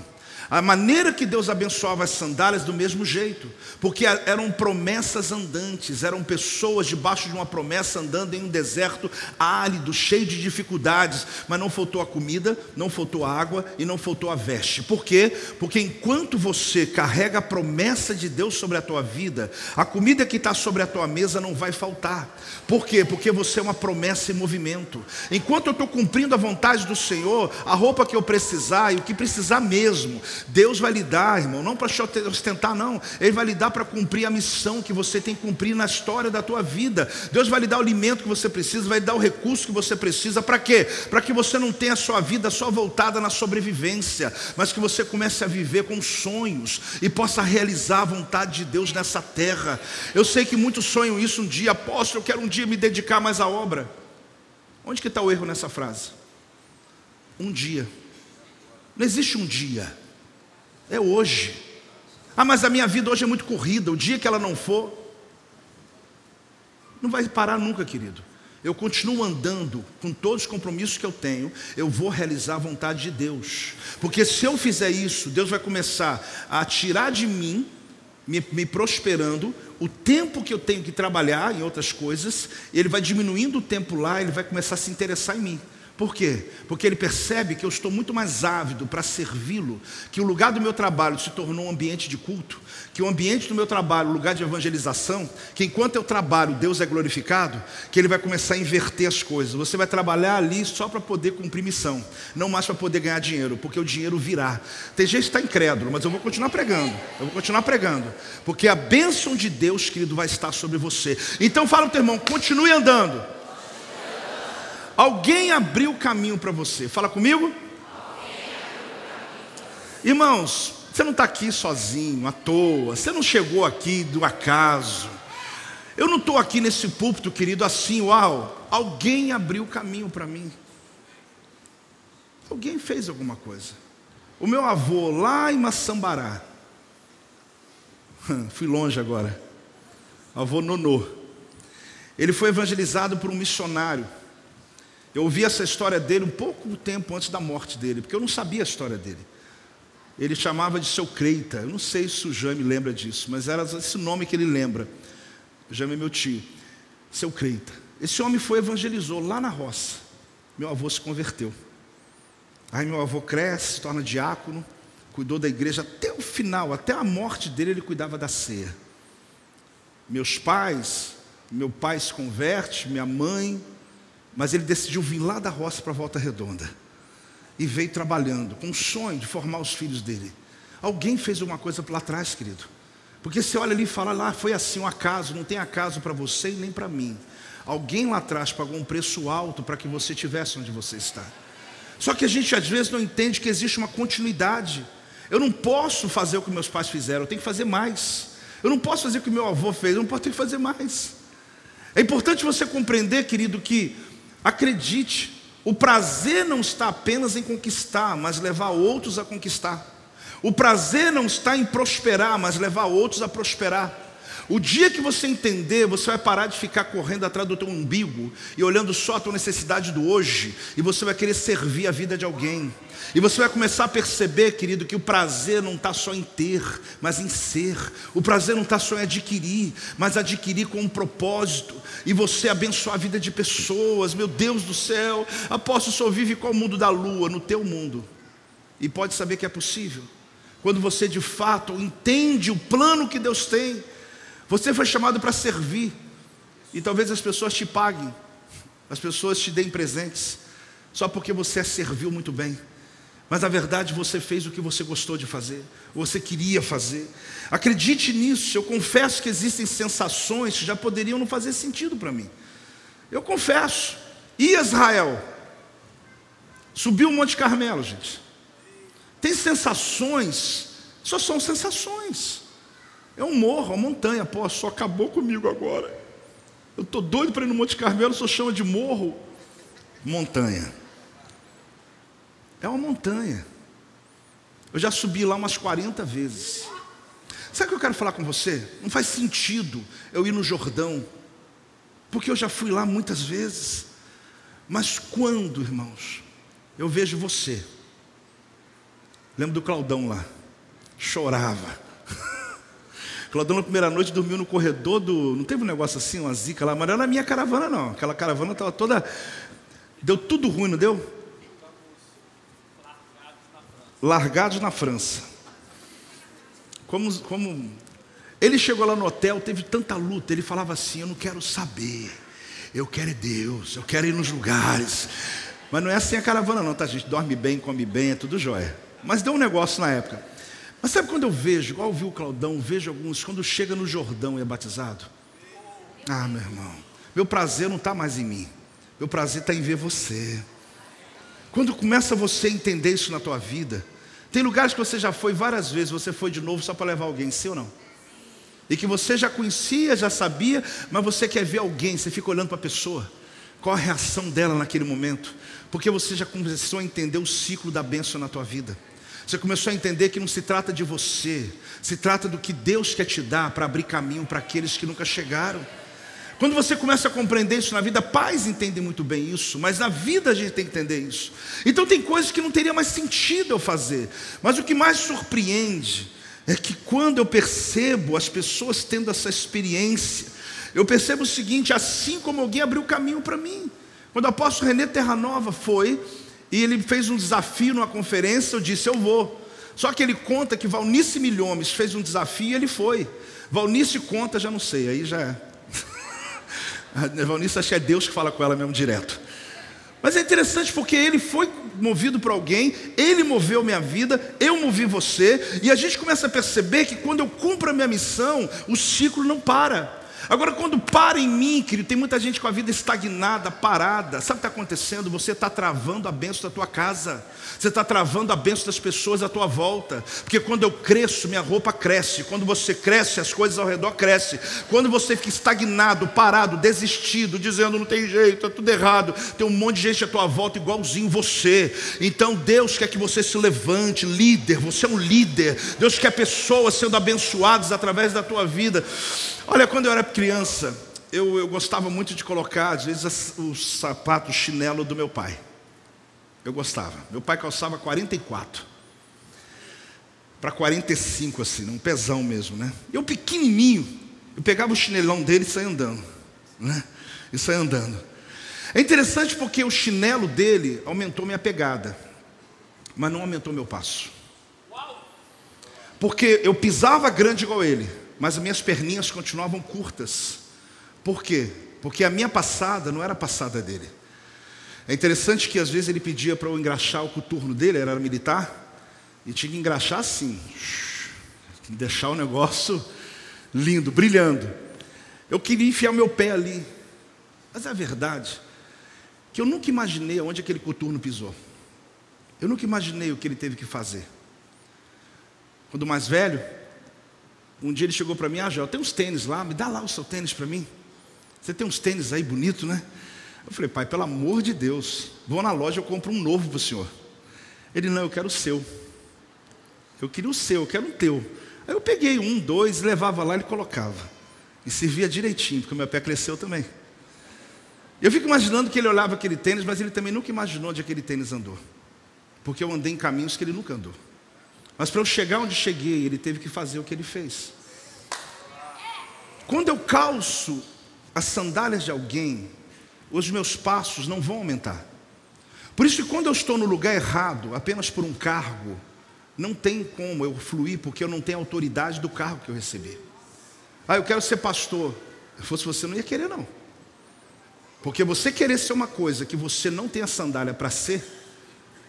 A maneira que Deus abençoava as sandálias do mesmo jeito, porque eram promessas andantes, eram pessoas debaixo de uma promessa andando em um deserto árido, cheio de dificuldades, mas não faltou a comida, não faltou a água e não faltou a veste. Por quê? Porque enquanto você carrega a promessa de Deus sobre a tua vida, a comida que está sobre a tua mesa não vai faltar. Por quê? Porque você é uma promessa em movimento. Enquanto eu estou cumprindo a vontade do Senhor, a roupa que eu precisar e o que precisar mesmo, Deus vai lhe dar, irmão, não para ostentar, não. Ele vai lhe dar para cumprir a missão que você tem que cumprir na história da tua vida. Deus vai lhe dar o alimento que você precisa, vai lhe dar o recurso que você precisa. Para quê? Para que você não tenha a sua vida só voltada na sobrevivência, mas que você comece a viver com sonhos e possa realizar a vontade de Deus nessa terra. Eu sei que muitos sonham isso um dia, apóstolo, eu quero um dia me dedicar mais à obra. Onde que está o erro nessa frase? Um dia. Não existe um dia. É hoje. Ah, mas a minha vida hoje é muito corrida. O dia que ela não for, não vai parar nunca, querido. Eu continuo andando com todos os compromissos que eu tenho, eu vou realizar a vontade de Deus. Porque se eu fizer isso, Deus vai começar a tirar de mim, me, me prosperando, o tempo que eu tenho que trabalhar em outras coisas, ele vai diminuindo o tempo lá, ele vai começar a se interessar em mim. Por quê? Porque ele percebe que eu estou muito mais ávido para servi-lo, que o lugar do meu trabalho se tornou um ambiente de culto, que o ambiente do meu trabalho, lugar de evangelização, que enquanto eu trabalho, Deus é glorificado, que ele vai começar a inverter as coisas. Você vai trabalhar ali só para poder cumprir missão, não mais para poder ganhar dinheiro, porque o dinheiro virá. Tem gente que está incrédulo, mas eu vou continuar pregando, eu vou continuar pregando, porque a bênção de Deus, querido, vai estar sobre você. Então fala o teu irmão, continue andando. Alguém abriu o caminho para você. Fala comigo. Irmãos, você não está aqui sozinho, à toa. Você não chegou aqui do acaso. Eu não estou aqui nesse púlpito, querido, assim, uau. Alguém abriu o caminho para mim. Alguém fez alguma coisa. O meu avô, lá em Maçambará, fui longe agora, avô Nonô, ele foi evangelizado por um missionário. Eu ouvi essa história dele um pouco tempo antes da morte dele, porque eu não sabia a história dele. Ele chamava de seu Creita. Eu não sei se o Jaime lembra disso, mas era esse nome que ele lembra. Jaime é meu tio. Seu Creita. Esse homem foi evangelizou lá na roça. Meu avô se converteu. Aí meu avô cresce, se torna diácono, cuidou da igreja até o final, até a morte dele, ele cuidava da ceia. Meus pais, meu pai se converte, minha mãe, mas ele decidiu vir lá da roça para Volta Redonda. E veio trabalhando, com o sonho de formar os filhos dele. Alguém fez uma coisa lá atrás, querido. Porque você olha ali e fala, lá foi assim um acaso, não tem acaso para você e nem para mim. Alguém lá atrás pagou um preço alto para que você estivesse onde você está. Só que a gente às vezes não entende que existe uma continuidade. Eu não posso fazer o que meus pais fizeram, eu tenho que fazer mais. Eu não posso fazer o que meu avô fez, eu não posso ter que fazer mais. É importante você compreender, querido, que acredite, o prazer não está apenas em conquistar, mas levar outros a conquistar. O prazer não está em prosperar, mas levar outros a prosperar. O dia que você entender, você vai parar de ficar correndo atrás do teu umbigo e olhando só a tua necessidade do hoje, e você vai querer servir a vida de alguém. E você vai começar a perceber, querido, que o prazer não está só em ter, mas em ser. O prazer não está só em adquirir, mas adquirir com um propósito. E você abençoar a vida de pessoas. Meu Deus do céu, apóstolo só vive qual mundo da lua? No teu mundo. E pode saber que é possível. Quando você de fato entende o plano que Deus tem você foi chamado para servir. E talvez as pessoas te paguem, as pessoas te deem presentes, só porque você serviu muito bem. Mas na verdade você fez o que você gostou de fazer, você queria fazer. Acredite nisso, eu confesso que existem sensações que já poderiam não fazer sentido para mim. Eu confesso. E Israel? Subiu o Monte Carmelo, gente. Tem sensações, só são sensações. É um morro, uma montanha. Pô, só acabou comigo agora. Eu estou doido para ir no Monte Carmelo, só chama de morro. Montanha. É uma montanha. Eu já subi lá umas 40 vezes. Sabe o que eu quero falar com você? Não faz sentido eu ir no Jordão, porque eu já fui lá muitas vezes. Mas quando, irmãos, eu vejo você, lembro do Claudão lá, chorava Claudão na primeira noite dormiu no corredor do. Não teve um negócio assim, uma zica lá, mas não era minha caravana, não. Aquela caravana estava toda. Deu tudo ruim, não deu? Largados na França. Como, como ele chegou lá no hotel, teve tanta luta, ele falava assim: Eu não quero saber, eu quero é Deus, eu quero ir nos lugares. Mas não é assim a caravana, não, tá? Gente dorme bem, come bem, é tudo jóia. Mas deu um negócio na época. Mas sabe quando eu vejo, igual eu vi o Claudão, vejo alguns, quando chega no Jordão e é batizado? Ah, meu irmão, meu prazer não está mais em mim, meu prazer está em ver você. Quando começa você a entender isso na tua vida, tem lugares que você já foi várias vezes, você foi de novo só para levar alguém, sim ou não? E que você já conhecia, já sabia, mas você quer ver alguém, você fica olhando para a pessoa. Qual a reação dela naquele momento? Porque você já começou a entender o ciclo da bênção na tua vida. Você começou a entender que não se trata de você, se trata do que Deus quer te dar para abrir caminho para aqueles que nunca chegaram. Quando você começa a compreender isso na vida, pais entendem muito bem isso, mas na vida a gente tem que entender isso. Então tem coisas que não teria mais sentido eu fazer, mas o que mais surpreende é que quando eu percebo as pessoas tendo essa experiência, eu percebo o seguinte: assim como alguém abriu caminho para mim. Quando o apóstolo René Terranova foi e ele fez um desafio numa conferência, eu disse, eu vou. Só que ele conta que Valnice Milhomes fez um desafio e ele foi. Valnice conta, já não sei, aí já é. Valnice acho que é Deus que fala com ela mesmo direto. Mas é interessante porque ele foi movido por alguém, ele moveu minha vida, eu movi você, e a gente começa a perceber que quando eu cumpro a minha missão, o ciclo não para. Agora, quando para em mim, querido, tem muita gente com a vida estagnada, parada. Sabe o que está acontecendo? Você está travando a benção da tua casa. Você está travando a benção das pessoas à tua volta. Porque quando eu cresço, minha roupa cresce. Quando você cresce, as coisas ao redor crescem. Quando você fica estagnado, parado, desistido, dizendo não tem jeito, está tudo errado. Tem um monte de gente à tua volta igualzinho você. Então Deus quer que você se levante, líder. Você é um líder. Deus quer pessoas sendo abençoadas através da tua vida. Olha, quando eu era criança, eu, eu gostava muito de colocar, às vezes, o sapato, o chinelo do meu pai. Eu gostava. Meu pai calçava 44. Para 45, assim, um pesão mesmo, né? Eu pequenininho, eu pegava o chinelão dele e saía andando, né? E saía andando. É interessante porque o chinelo dele aumentou minha pegada. mas não aumentou meu passo. Porque eu pisava grande igual ele, mas as minhas perninhas continuavam curtas. Por quê? Porque a minha passada não era a passada dele. É interessante que às vezes ele pedia para eu engraxar o coturno dele, era militar, e tinha que engraxar assim, deixar o negócio lindo, brilhando. Eu queria enfiar meu pé ali, mas é a verdade que eu nunca imaginei onde aquele coturno pisou. Eu nunca imaginei o que ele teve que fazer. Quando mais velho, um dia ele chegou para mim, ah, Joel, tem uns tênis lá, me dá lá o seu tênis para mim. Você tem uns tênis aí bonito, né? Eu falei, pai, pelo amor de Deus, vou na loja, eu compro um novo para o senhor. Ele, não, eu quero o seu. Eu queria o seu, eu quero o teu. Aí eu peguei um, dois, levava lá e colocava. E servia direitinho, porque o meu pé cresceu também. Eu fico imaginando que ele olhava aquele tênis, mas ele também nunca imaginou onde aquele tênis andou. Porque eu andei em caminhos que ele nunca andou. Mas para eu chegar onde cheguei, ele teve que fazer o que ele fez. Quando eu calço as sandálias de alguém, os meus passos não vão aumentar. Por isso que quando eu estou no lugar errado, apenas por um cargo, não tem como eu fluir, porque eu não tenho autoridade do cargo que eu recebi. Ah, eu quero ser pastor. Se fosse você, não ia querer, não. Porque você querer ser uma coisa que você não tem a sandália para ser,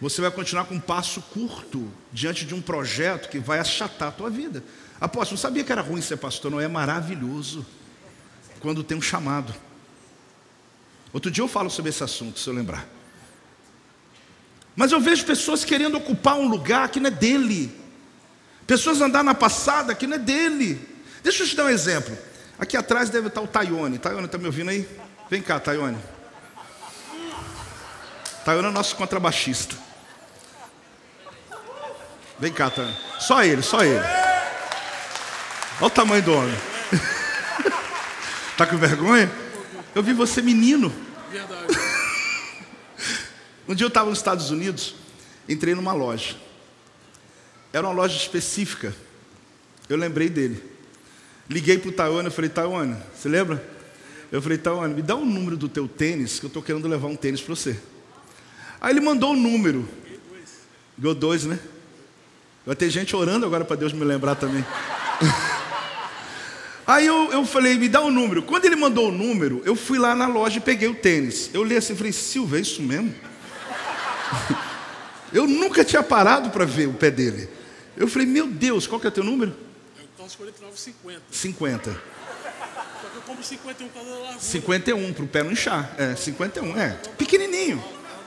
você vai continuar com um passo curto diante de um projeto que vai achatar a tua vida. Apóstolo, não sabia que era ruim ser pastor, não é maravilhoso quando tem um chamado. Outro dia eu falo sobre esse assunto, se eu lembrar. Mas eu vejo pessoas querendo ocupar um lugar que não é dele. Pessoas andar na passada que não é dele. Deixa eu te dar um exemplo. Aqui atrás deve estar o Tayone. Tayone, está me ouvindo aí? Vem cá, Tayone. Tayone é nosso contrabaixista. Vem cá, Tayone. Só ele, só ele. Olha o tamanho do homem. Tá com vergonha? Eu vi você menino. Verdade. um dia eu estava nos Estados Unidos, entrei numa loja. Era uma loja específica. Eu lembrei dele. Liguei para o Taiwan e falei, Taiwan, você lembra? Eu falei, Taiwan, me dá o número do teu tênis, que eu estou querendo levar um tênis para você. Aí ele mandou o número. Ganhou dois, né? Vai ter gente orando agora para Deus me lembrar também. Aí eu, eu falei, me dá o um número. Quando ele mandou o número, eu fui lá na loja e peguei o tênis. Eu li assim e falei, Silva, é isso mesmo? eu nunca tinha parado para ver o pé dele. Eu falei, meu Deus, qual que é o teu número? Eu calço 49,50. 50. Só que eu compro 51 cada largura. 51, para o pé não inchar. É, 51, é. Pequenininho.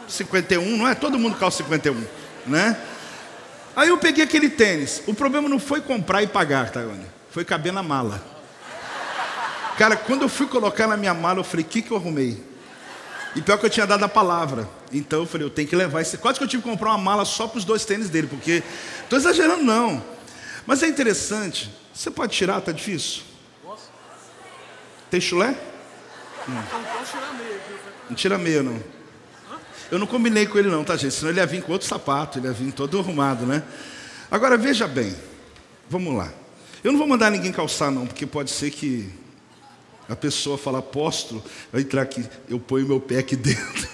51, não é? Todo mundo calça 51, né? Aí eu peguei aquele tênis. O problema não foi comprar e pagar, Tayane. Foi caber na mala. Cara, quando eu fui colocar na minha mala, eu falei, o que, que eu arrumei? E pior que eu tinha dado a palavra. Então eu falei, eu tenho que levar esse. Quase que eu tive que comprar uma mala só para os dois tênis dele, porque. Estou exagerando, não. Mas é interessante. Você pode tirar, tá difícil? Posso? Tem chulé? Não. Meia. Não tira meia, não. Eu não combinei com ele, não, tá, gente? Senão ele ia vir com outro sapato, ele ia vir todo arrumado, né? Agora veja bem. Vamos lá. Eu não vou mandar ninguém calçar, não, porque pode ser que a pessoa fala, apóstolo, vai entrar aqui, eu ponho meu pé aqui dentro.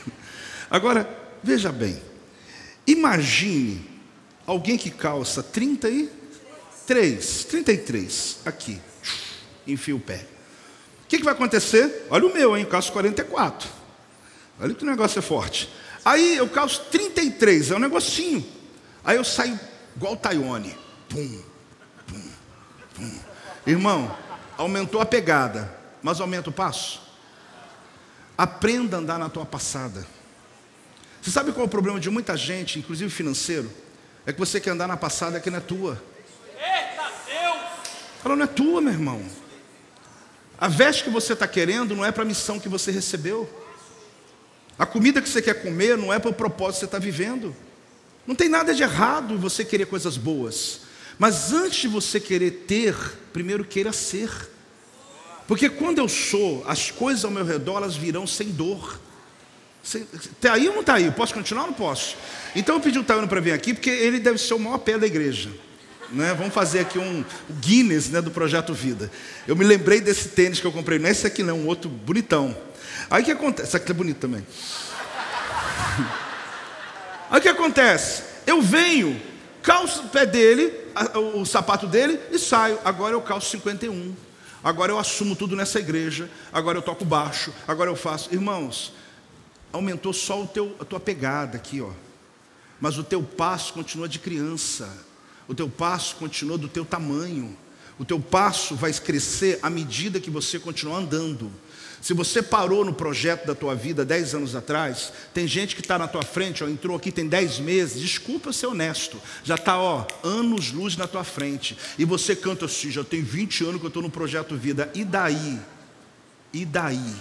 Agora, veja bem, imagine alguém que calça 33, 33, aqui, enfia o pé. O que, que vai acontecer? Olha o meu, hein? Calço 44. Olha que o negócio é forte. Aí eu calço 33, é um negocinho. Aí eu saio igual o Taione. Pum, pum, pum. Irmão, aumentou a pegada mas aumenta o passo. Aprenda a andar na tua passada. Você sabe qual é o problema de muita gente, inclusive financeiro? É que você quer andar na passada que não é tua. Eita Deus! Ela não é tua, meu irmão. A veste que você está querendo não é para a missão que você recebeu. A comida que você quer comer não é para o propósito que você está vivendo. Não tem nada de errado você querer coisas boas. Mas antes de você querer ter, primeiro queira ser. Porque quando eu sou, as coisas ao meu redor elas virão sem dor. Está aí ou não está aí? Posso continuar ou não posso? Então eu pedi o Taiano para vir aqui, porque ele deve ser o maior pé da igreja. Né? Vamos fazer aqui um Guinness né, do Projeto Vida. Eu me lembrei desse tênis que eu comprei, não é esse aqui não, um outro bonitão. Aí o que acontece? Esse aqui é bonito também. Aí o que acontece? Eu venho, calço o pé dele, o sapato dele e saio. Agora eu calço 51. Agora eu assumo tudo nessa igreja. Agora eu toco baixo. Agora eu faço. Irmãos, aumentou só o teu, a tua pegada aqui, ó. Mas o teu passo continua de criança. O teu passo continua do teu tamanho. O teu passo vai crescer à medida que você continuar andando. Se você parou no projeto da tua vida 10 anos atrás, tem gente que está na tua frente, ó, entrou aqui tem 10 meses, desculpa ser honesto, já está ó, anos luz na tua frente. E você canta assim, já tem 20 anos que eu estou no projeto vida. E daí? E daí?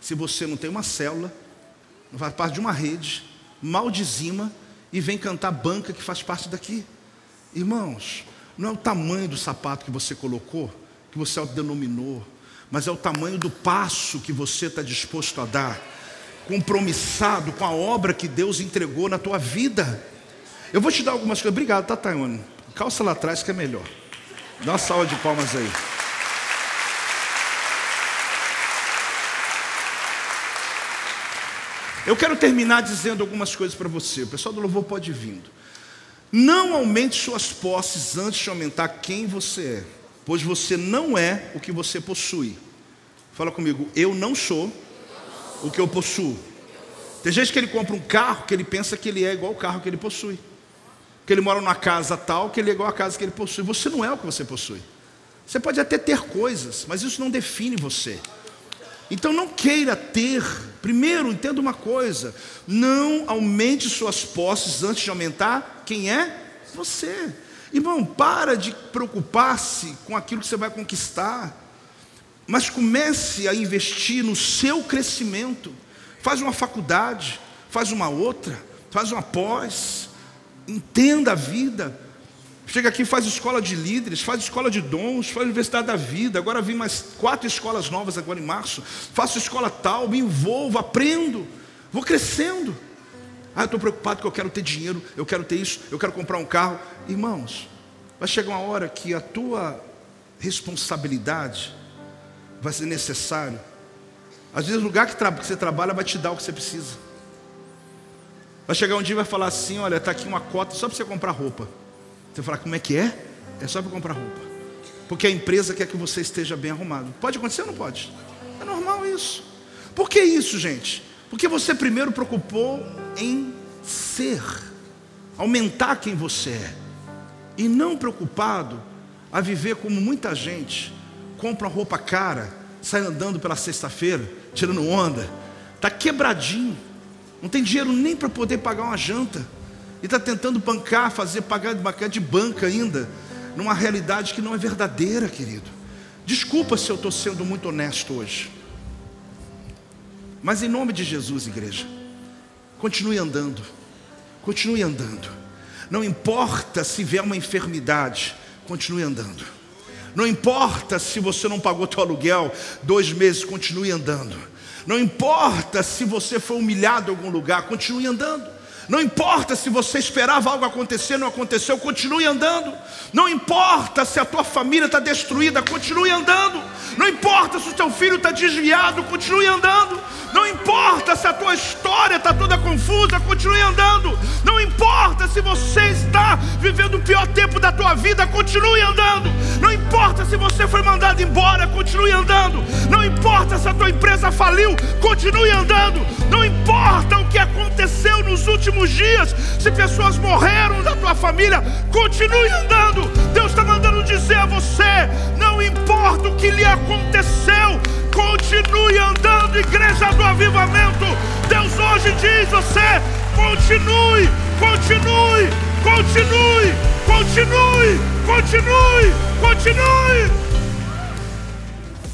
Se você não tem uma célula, não faz parte de uma rede, mal dizima, e vem cantar banca que faz parte daqui. Irmãos, não é o tamanho do sapato que você colocou, que você autodenominou, mas é o tamanho do passo que você está disposto a dar, compromissado com a obra que Deus entregou na tua vida. Eu vou te dar algumas coisas. Obrigado, tá? Calça lá atrás que é melhor. Dá uma salva de palmas aí. Eu quero terminar dizendo algumas coisas para você. O pessoal do louvor pode ir vindo. Não aumente suas posses antes de aumentar quem você é, pois você não é o que você possui. Fala comigo, eu não sou o que eu possuo. Tem gente que ele compra um carro que ele pensa que ele é igual ao carro que ele possui. Que ele mora numa casa tal, que ele é igual à casa que ele possui. Você não é o que você possui. Você pode até ter coisas, mas isso não define você. Então não queira ter. Primeiro, entenda uma coisa: não aumente suas posses antes de aumentar quem é você. Irmão, para de preocupar-se com aquilo que você vai conquistar, mas comece a investir no seu crescimento. Faz uma faculdade, faz uma outra, faz uma pós, entenda a vida, Chega aqui, faz escola de líderes, faz escola de dons, faz universidade da vida. Agora vim mais quatro escolas novas agora em março. Faço escola tal, me envolvo, aprendo, vou crescendo. Ah, eu estou preocupado que eu quero ter dinheiro, eu quero ter isso, eu quero comprar um carro. Irmãos, vai chegar uma hora que a tua responsabilidade vai ser necessário. Às vezes o lugar que, que você trabalha vai te dar o que você precisa. Vai chegar um dia e vai falar assim: olha, está aqui uma cota só para você comprar roupa. Você fala, como é que é? É só para comprar roupa. Porque a empresa quer que você esteja bem arrumado. Pode acontecer ou não pode? É normal isso. Por que isso, gente? Porque você primeiro preocupou em ser, aumentar quem você é, e não preocupado a viver como muita gente compra roupa cara, sai andando pela sexta-feira, tirando onda, está quebradinho, não tem dinheiro nem para poder pagar uma janta e está tentando bancar, fazer pagar de banca ainda, numa realidade que não é verdadeira, querido. Desculpa se eu estou sendo muito honesto hoje. Mas em nome de Jesus, igreja, continue andando, continue andando. Não importa se vier uma enfermidade, continue andando. Não importa se você não pagou teu aluguel dois meses, continue andando. Não importa se você foi humilhado em algum lugar, continue andando. Não importa se você esperava algo acontecer, não aconteceu, continue andando. Não importa se a tua família está destruída, continue andando. Não importa se o teu filho está desviado, continue andando. Não importa se a tua história está toda confusa, continue andando. Não importa se você está vivendo o pior tempo da tua vida, continue andando. Não importa se você foi mandado embora, continue andando. Não importa se a tua empresa faliu, continue andando. Não importa o que aconteceu nos últimos dias, se pessoas morreram da tua família, continue andando. Deus está mandando dizer a você: não importa o que lhe aconteceu, continue andando, igreja do avivamento. Deus hoje diz: você continue, continue, continue, continue, continue, continue.